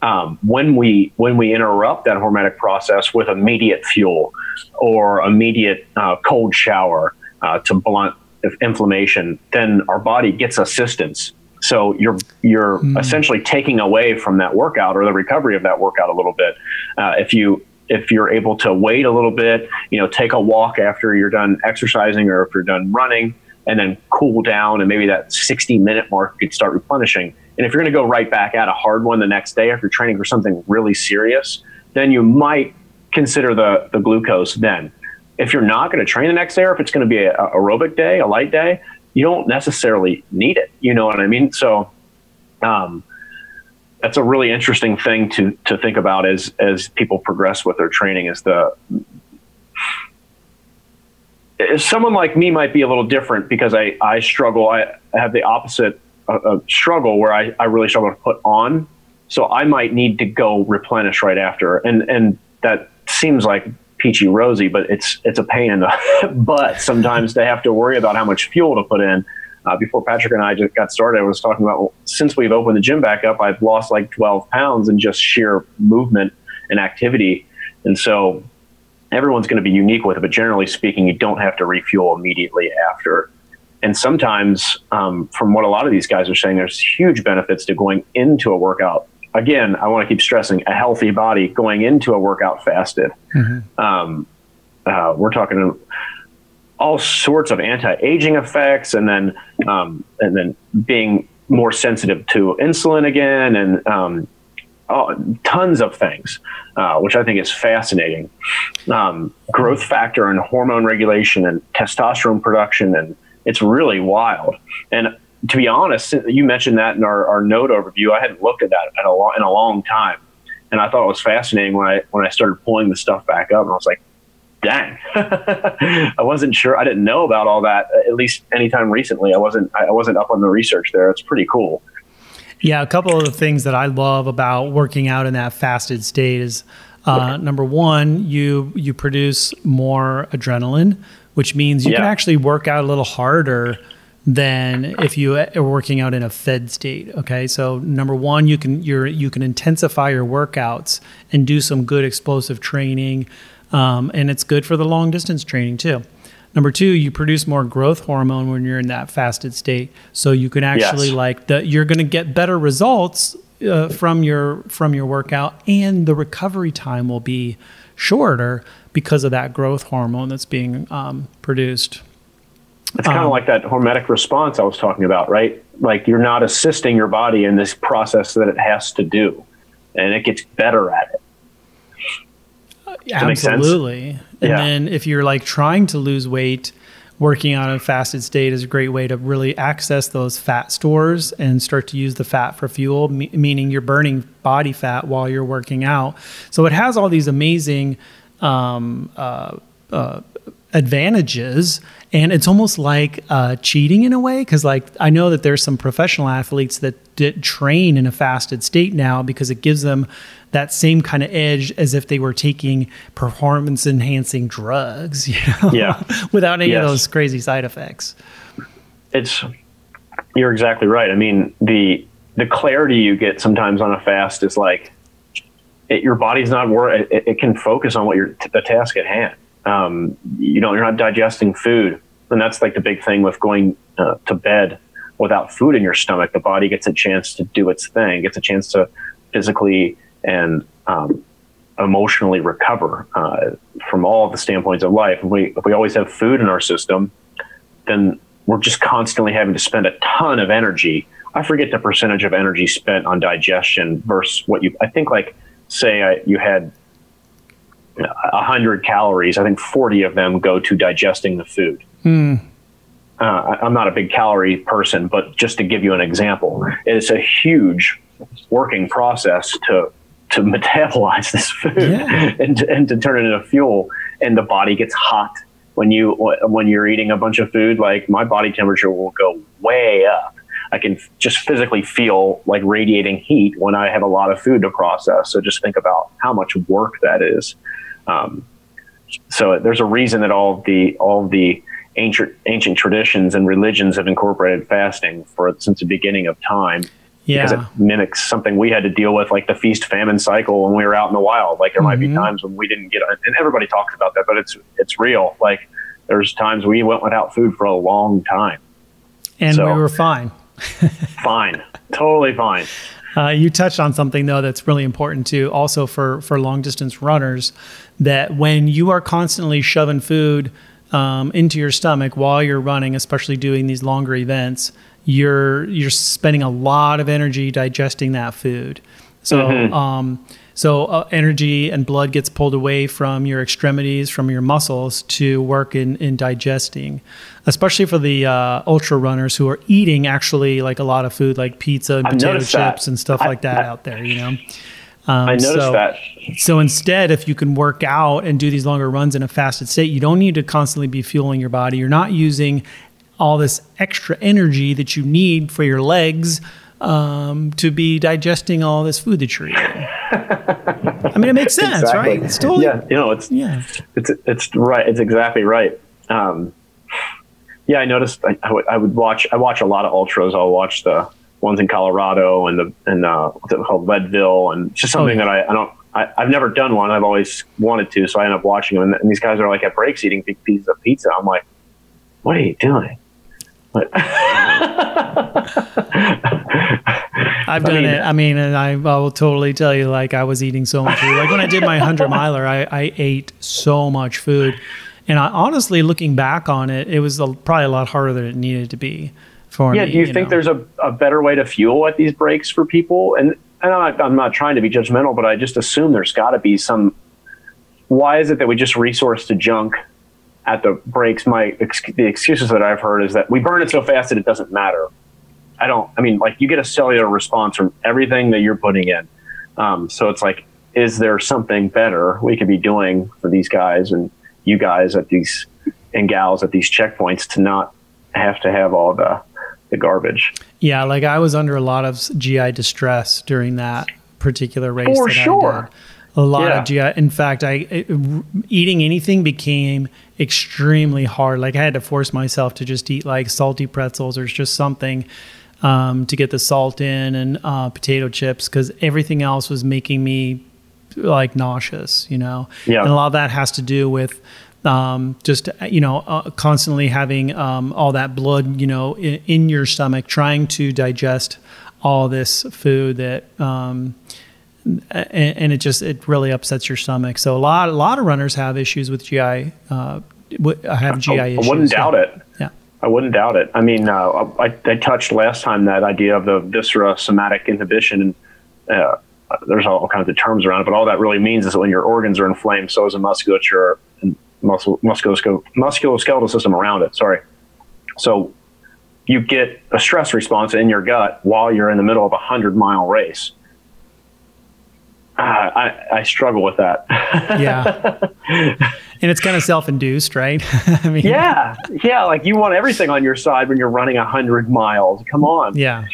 Um, when we when we interrupt that hormetic process with immediate fuel or immediate uh, cold shower uh, to blunt inflammation, then our body gets assistance. So you're you're mm. essentially taking away from that workout or the recovery of that workout a little bit. Uh, if you if you're able to wait a little bit, you know, take a walk after you're done exercising or if you're done running, and then cool down, and maybe that 60 minute mark could start replenishing. And if you're going to go right back at a hard one the next day, if you're training for something really serious, then you might consider the the glucose then if you're not going to train the next day or if it's going to be a, a aerobic day, a light day, you don't necessarily need it. You know what I mean? So, um, that's a really interesting thing to to think about as as people progress with their training. Is the someone like me might be a little different because I I struggle. I have the opposite of struggle where I I really struggle to put on. So I might need to go replenish right after, and and that seems like peachy rosy, but it's it's a pain in the *laughs* butt sometimes to have to worry about how much fuel to put in. Uh, before Patrick and I just got started, I was talking about well, since we've opened the gym back up, I've lost like 12 pounds in just sheer movement and activity. And so everyone's going to be unique with it, but generally speaking, you don't have to refuel immediately after. And sometimes, um, from what a lot of these guys are saying, there's huge benefits to going into a workout again, I want to keep stressing a healthy body going into a workout fasted. Mm-hmm. Um, uh, we're talking all sorts of anti-aging effects, and then um, and then being more sensitive to insulin again, and um, tons of things, uh, which I think is fascinating. Um, growth factor and hormone regulation and testosterone production, and it's really wild. And to be honest, you mentioned that in our, our note overview. I hadn't looked at that in a, long, in a long time. And I thought it was fascinating when I, when I started pulling the stuff back up and I was like, dang, *laughs* I wasn't sure. I didn't know about all that, at least anytime recently. I wasn't, I wasn't up on the research there. It's pretty cool. Yeah, a couple of the things that I love about working out in that fasted state is uh, number one, you you produce more adrenaline, which means you Yeah. can actually work out a little harder than if you are working out in a fed state. Okay, so number one, you can you're you can intensify your workouts and do some good explosive training, um, and it's good for the long distance training too. Number two, you produce more growth hormone when you're in that fasted state, so you can actually Yes. like the you're going to get better results uh, from your from your workout, and the recovery time will be shorter because of that growth hormone that's being um, produced. It's kind Um, of like that hormetic response I was talking about, right? Like you're not assisting your body in this process that it has to do, and it gets better at it. make sense? Absolutely. And Yeah. then if you're like trying to lose weight, working on a fasted state is a great way to really access those fat stores and start to use the fat for fuel, me- meaning you're burning body fat while you're working out. So it has all these amazing um, uh, uh, advantages and it's almost like uh, cheating in a way because like i know that there's some professional athletes that did train in a fasted state now because it gives them that same kind of edge as if they were taking performance enhancing drugs *laughs* you know Yeah. *laughs* without any Yes. of those crazy side effects It's you're exactly right. I mean the the clarity you get sometimes on a fast is like it, your body's not wor It, it can focus on what you're the task at hand. Um, you know, you're not digesting food, and that's like the big thing with going uh, to bed without food in your stomach. The body gets a chance to do its thing, gets a chance to physically and um, emotionally recover uh, from all the standpoints of life. If we if we always have food in our system, then we're just constantly having to spend a ton of energy. I forget the percentage of energy spent on digestion versus what you. I think like say I, you had a hundred calories. I think forty of them go to digesting the food. Uh, I- I'm not a big calorie person, but just to give you an example, it's a huge working process to to *laughs* metabolize this food Yeah. and, to, and to turn it into fuel. And the body gets hot when you when you're eating a bunch of food. Like my body temperature will go way up. I can f- just physically feel like radiating heat when I have a lot of food to process. So just think about how much work that is. Um, so there's a reason that all the all the ancient ancient traditions and religions have incorporated fasting for since the beginning of time Yeah. because it mimics something we had to deal with, like the feast famine cycle when we were out in the wild. Like there might be Mhm. times when we didn't get, and everybody talks about that, but it's it's real. Like there's times we went without food for a long time. and so- we were fine *laughs* Fine, totally fine. Uh, you touched on something though that's really important too, also for for long distance runners, that when you are constantly shoving food um, into your stomach while you're running, especially doing these longer events, you're you're spending a lot of energy digesting that food. So um, so uh, energy and blood gets pulled away from your extremities, from your muscles to work in in digesting, especially for the uh, ultra runners who are eating actually like a lot of food, like pizza and I've potato chips that. and stuff I- like that I- out there. You know. Um, I noticed so, that. So instead, if you can work out and do these longer runs in a fasted state, you don't need to constantly be fueling your body. You're not using all this extra energy that you need for your legs um, to be digesting all this food that you're eating. *laughs* I mean, it makes sense, Exactly. right? It's totally yeah. You know, it's yeah. It's it's right. It's exactly right. Um, yeah, I noticed. I, I, would, I would watch. I watch a lot of ultras. I'll watch the ones in Colorado and the and uh, what's it called Leadville, and it's just something Oh, yeah. that I, I don't. I, I've never done one. I've always wanted to, so I end up watching them. And, and these guys are like at breaks eating big pieces of pizza. I'm like, what are you doing? *laughs* I've done mean- it. I mean, and I, I will totally tell you, like, I was eating so much food. Like, when I did my 100 miler, I, I ate so much food. And I honestly, looking back on it, it was a, probably a lot harder than it needed to be for yeah, me. do you, think know? there's a, a better way to fuel at these breaks for people? And, and I'm, not, I'm not trying to be judgmental, but I just assume there's got to be some. Why is it that we just resource to junk at the breaks? My ex- the excuses that I've heard is that we burn it so fast that it doesn't matter. I don't. I mean, like you get a cellular response from everything that you're putting in. Um, so it's like, is there something better we could be doing for these guys and you guys at these and gals at these checkpoints to not have to have all the the garbage. Yeah, like I was under a lot of GI distress during that particular race. For that sure. I did. A lot Yeah. of GI. In fact, I it, eating anything became extremely hard. Like I had to force myself to just eat like salty pretzels or just something um, to get the salt in and uh, potato chips because everything else was making me like nauseous. You know, Yeah. and a lot of that has to do with um, just you know uh, constantly having um, all that blood you know in, in your stomach trying to digest all this food that um, and, and it just it really upsets your stomach so a lot a lot of runners have issues with GI uh, have GI I, issues I wouldn't doubt it. yeah I wouldn't doubt it. I mean, uh, I, I touched last time that idea of the viscerosomatic inhibition, and uh, there's all kinds of terms around it, but all that really means is that when your organs are inflamed, so is the musculature and muscle, musculoskeletal, musculoskeletal system around it. Sorry. So you get a stress response in your gut while you're in the middle of a hundred mile race. Uh, I, I struggle with that. yeah *laughs* and it's kind of self-induced right *laughs* I mean yeah, yeah. Like you want everything on your side when you're running a hundred miles. Come on. Yeah.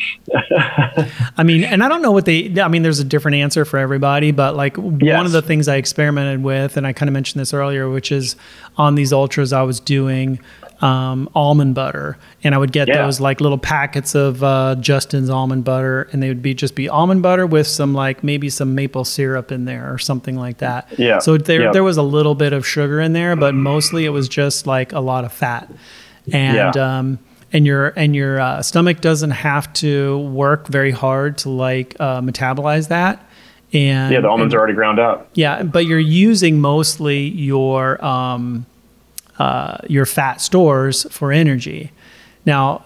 I mean, and I don't know what they, I mean, there's a different answer for everybody, but like one of the things I experimented with, and I kind of mentioned this earlier, which is on these ultras, I was doing um, almond butter and I would get Yeah. those like little packets of uh, Justin's almond butter and they would be just be almond butter with some like maybe some maple syrup in there or something like that. Yeah. So there, Yeah. there was a little bit of sugar in there, but mostly it was just like a lot of fat. And, Yeah. um, and your and your uh, stomach doesn't have to work very hard to like uh, metabolize that. And Yeah, the almonds and- are already ground up. yeah, but you're using mostly your um, uh, your fat stores for energy. Now,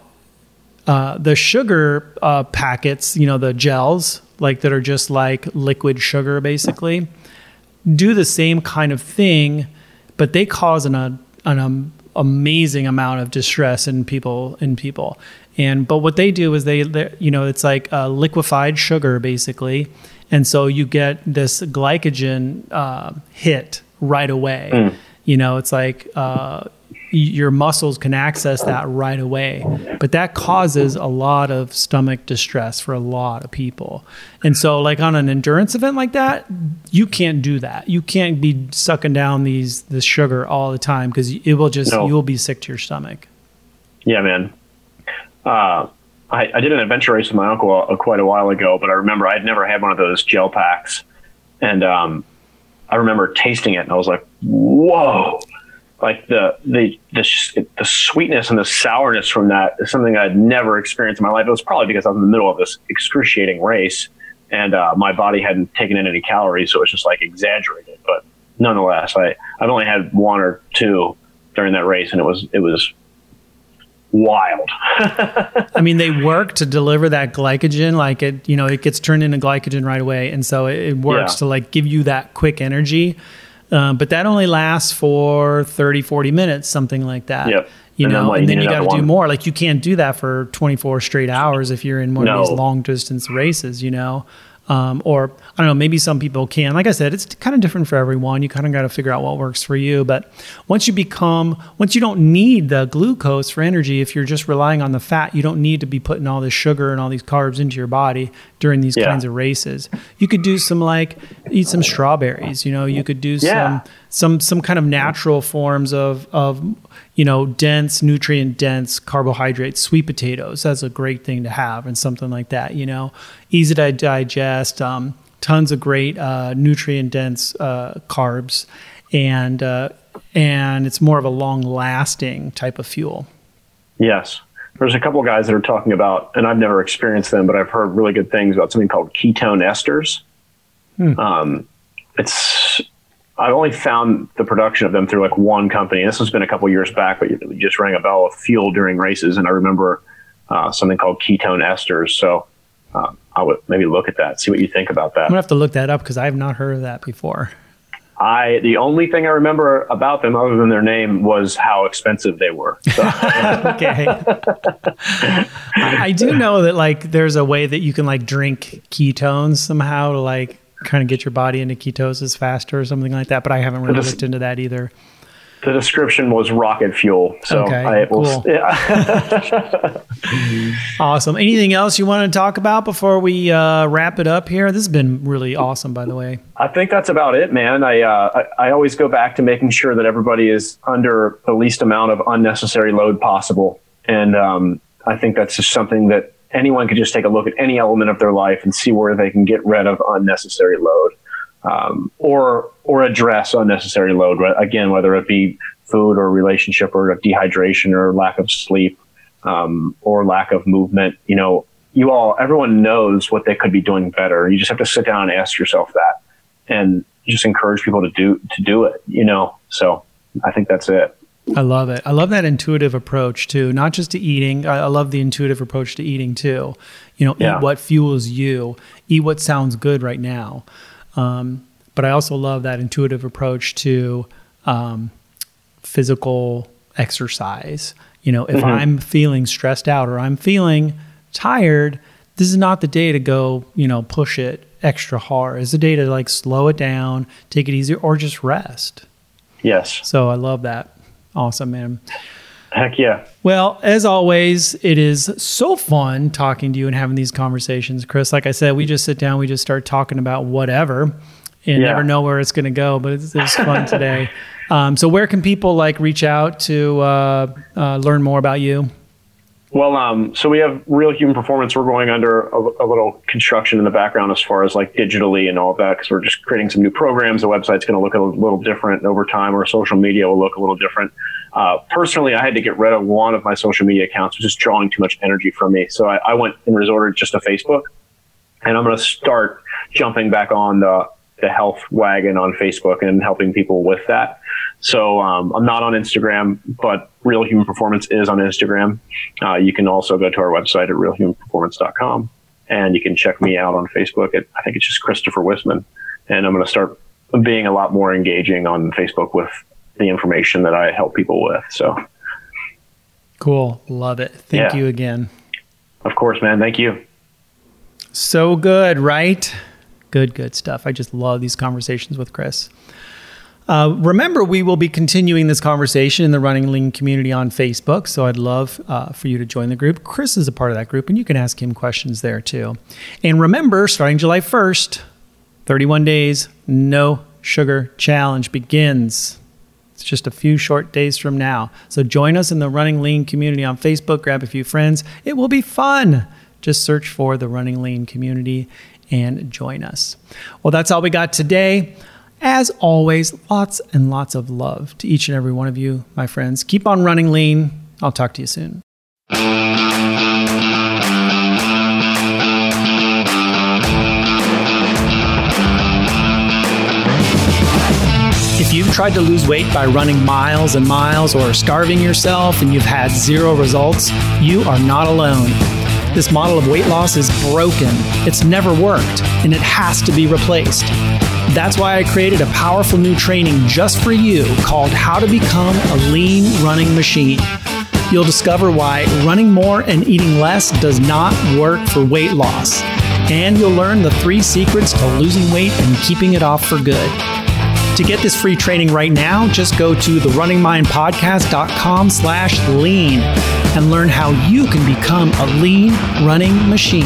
uh, the sugar uh, packets, you know, the gels, like that are just like liquid sugar, basically, do the same kind of thing, but they cause an, an um, amazing amount of distress in people in people. And but what they do is they, you know, it's like liquefied sugar basically, and so you get this glycogen uh, hit right away. You know, it's like uh, your muscles can access that right away, but that causes a lot of stomach distress for a lot of people. And so, like on an endurance event like that, you can't do that. You can't be sucking down these this sugar all the time because it will just No. you will be sick to your stomach. Yeah, man. Uh, I, I did an adventure race with my uncle uh, quite a while ago, but I remember I'd never had one of those gel packs, and um, I remember tasting it, and I was like, "Whoa!" Like the the the the sweetness and the sourness from that is something I'd never experienced in my life. It was probably because I was in the middle of this excruciating race, and uh, my body hadn't taken in any calories, so it was just like exaggerated. But nonetheless, I I've only had one or two during that race, and it was it was wild. *laughs* I mean, they work to deliver that glycogen. Like it, you know, it gets turned into glycogen right away, and so it, it works Yeah. to like give you that quick energy. Um, but that only lasts for 30, 40 minutes, something like that. Yep. You And then know, and then you got to do one? more. Like you can't do that for 24 straight hours if you're in one of these long distance races, you know. Um, or I don't know, maybe some people can. Like I said, it's kind of different for everyone. You kind of got to figure out what works for you. But once you become, once you don't need the glucose for energy, if you're just relying on the fat, you don't need to be putting all this sugar and all these carbs into your body during these Yeah. kinds of races. You could do some like eat some strawberries. You know, you could do Yeah. some some some kind of natural forms of of you know dense nutrient dense carbohydrates sweet potatoes that's a great thing to have and something like that you know easy to digest um, tons of great uh, nutrient dense uh, carbs and uh, and it's more of a long lasting type of fuel Yes. There's a couple guys that are talking about, and I've never experienced them, but I've heard really good things about something called ketone esters. Um, it's I've only found the production of them through like one company. This has been a couple years back, but it just rang a bell of fuel during races, and I remember uh, something called ketone esters. So uh, I would maybe look at that, see what you think about that. i'm gonna have to look that up because i have not heard of that before I the only thing I remember about them, other than their name, was how expensive they were. *laughs* So, okay. I, I do know that like there's a way that you can like drink ketones somehow to like kind of get your body into ketosis faster or something like that, but I haven't really looked into that either. The description was rocket fuel. So Okay, I will. cool. Yeah. *laughs* Awesome. Anything else you want to talk about before we uh, wrap it up here? This has been really awesome, by the way. I think that's about it, man. I, uh, I I always go back to making sure that everybody is under the least amount of unnecessary load possible, and um, I think that's just something that anyone could just take a look at any element of their life and see where they can get rid of unnecessary load, um, or or address unnecessary load. Again, whether it be food or relationship or dehydration or lack of sleep um, or lack of movement. You know, you all everyone knows what they could be doing better. You just have to sit down and ask yourself that and just encourage people to do to do it you know so i think that's it I love it. I love that intuitive approach too, not just to eating. I, love the intuitive approach to eating too. You know, Yeah. eat what fuels you, eat what sounds good right now. Um, but I also love that intuitive approach to um, physical exercise. You know, if I'm feeling stressed out or I'm feeling tired, this is not the day to go, you know, push it extra hard. It's the day to like slow it down, take it easy, or just rest. yes So I love that. Awesome, man. Heck yeah Well, as always, it is so fun talking to you and having these conversations, Chris. Like I said, we just sit down, we just start talking about whatever, and Yeah. never know where it's going to go. But it's, it's fun today. *laughs* Um, so, where can people like reach out to uh, uh, learn more about you? well um, so we have real human performance we're going under a, a little construction in the background as far as like digitally and all of that because we're just creating some new programs the website's going to look a little different over time our social media will look a little different uh, personally i had to get rid of one of my social media accounts was just drawing too much energy from me so i, I went and resorted just to facebook and I'm going to start jumping back on the, the health wagon on Facebook and helping people with that. So um, I'm not on Instagram, but Real Human Performance is on Instagram. Uh, you can also go to our website at realhumanperformance.com and you can check me out on Facebook at I think it's just Christopher Wisman. And I'm going to start being a lot more engaging on Facebook with the information that I help people with. So Cool, love it. Thank Yeah. you again. of course, man, thank you. So good, right? Good, good stuff. I just love these conversations with Chris. Uh, remember, we will be continuing this conversation in the Running Lean community on Facebook. So I'd love uh, for you to join the group. Chris is a part of that group, and you can ask him questions there too. And remember, starting July 1st, 31 days, no sugar challenge begins. It's just a few short days from now. So join us in the Running Lean community on Facebook. Grab a few friends. It will be fun. Just search for the Running Lean community and join us. Well, that's all we got today. As always, lots and lots of love to each and every one of you, my friends. Keep on running lean. I'll talk to you soon. You've tried to lose weight by running miles and miles or starving yourself and you've had zero results, you are not alone. This model of weight loss is broken. It's never worked and it has to be replaced. That's why I created a powerful new training just for you called How to Become a Lean Running Machine. You'll discover why running more and eating less does not work for weight loss. And you'll learn the three secrets to losing weight and keeping it off for good. To get this free training right now, just go to therunningmindpodcast.com slash lean and learn how you can become a lean running machine.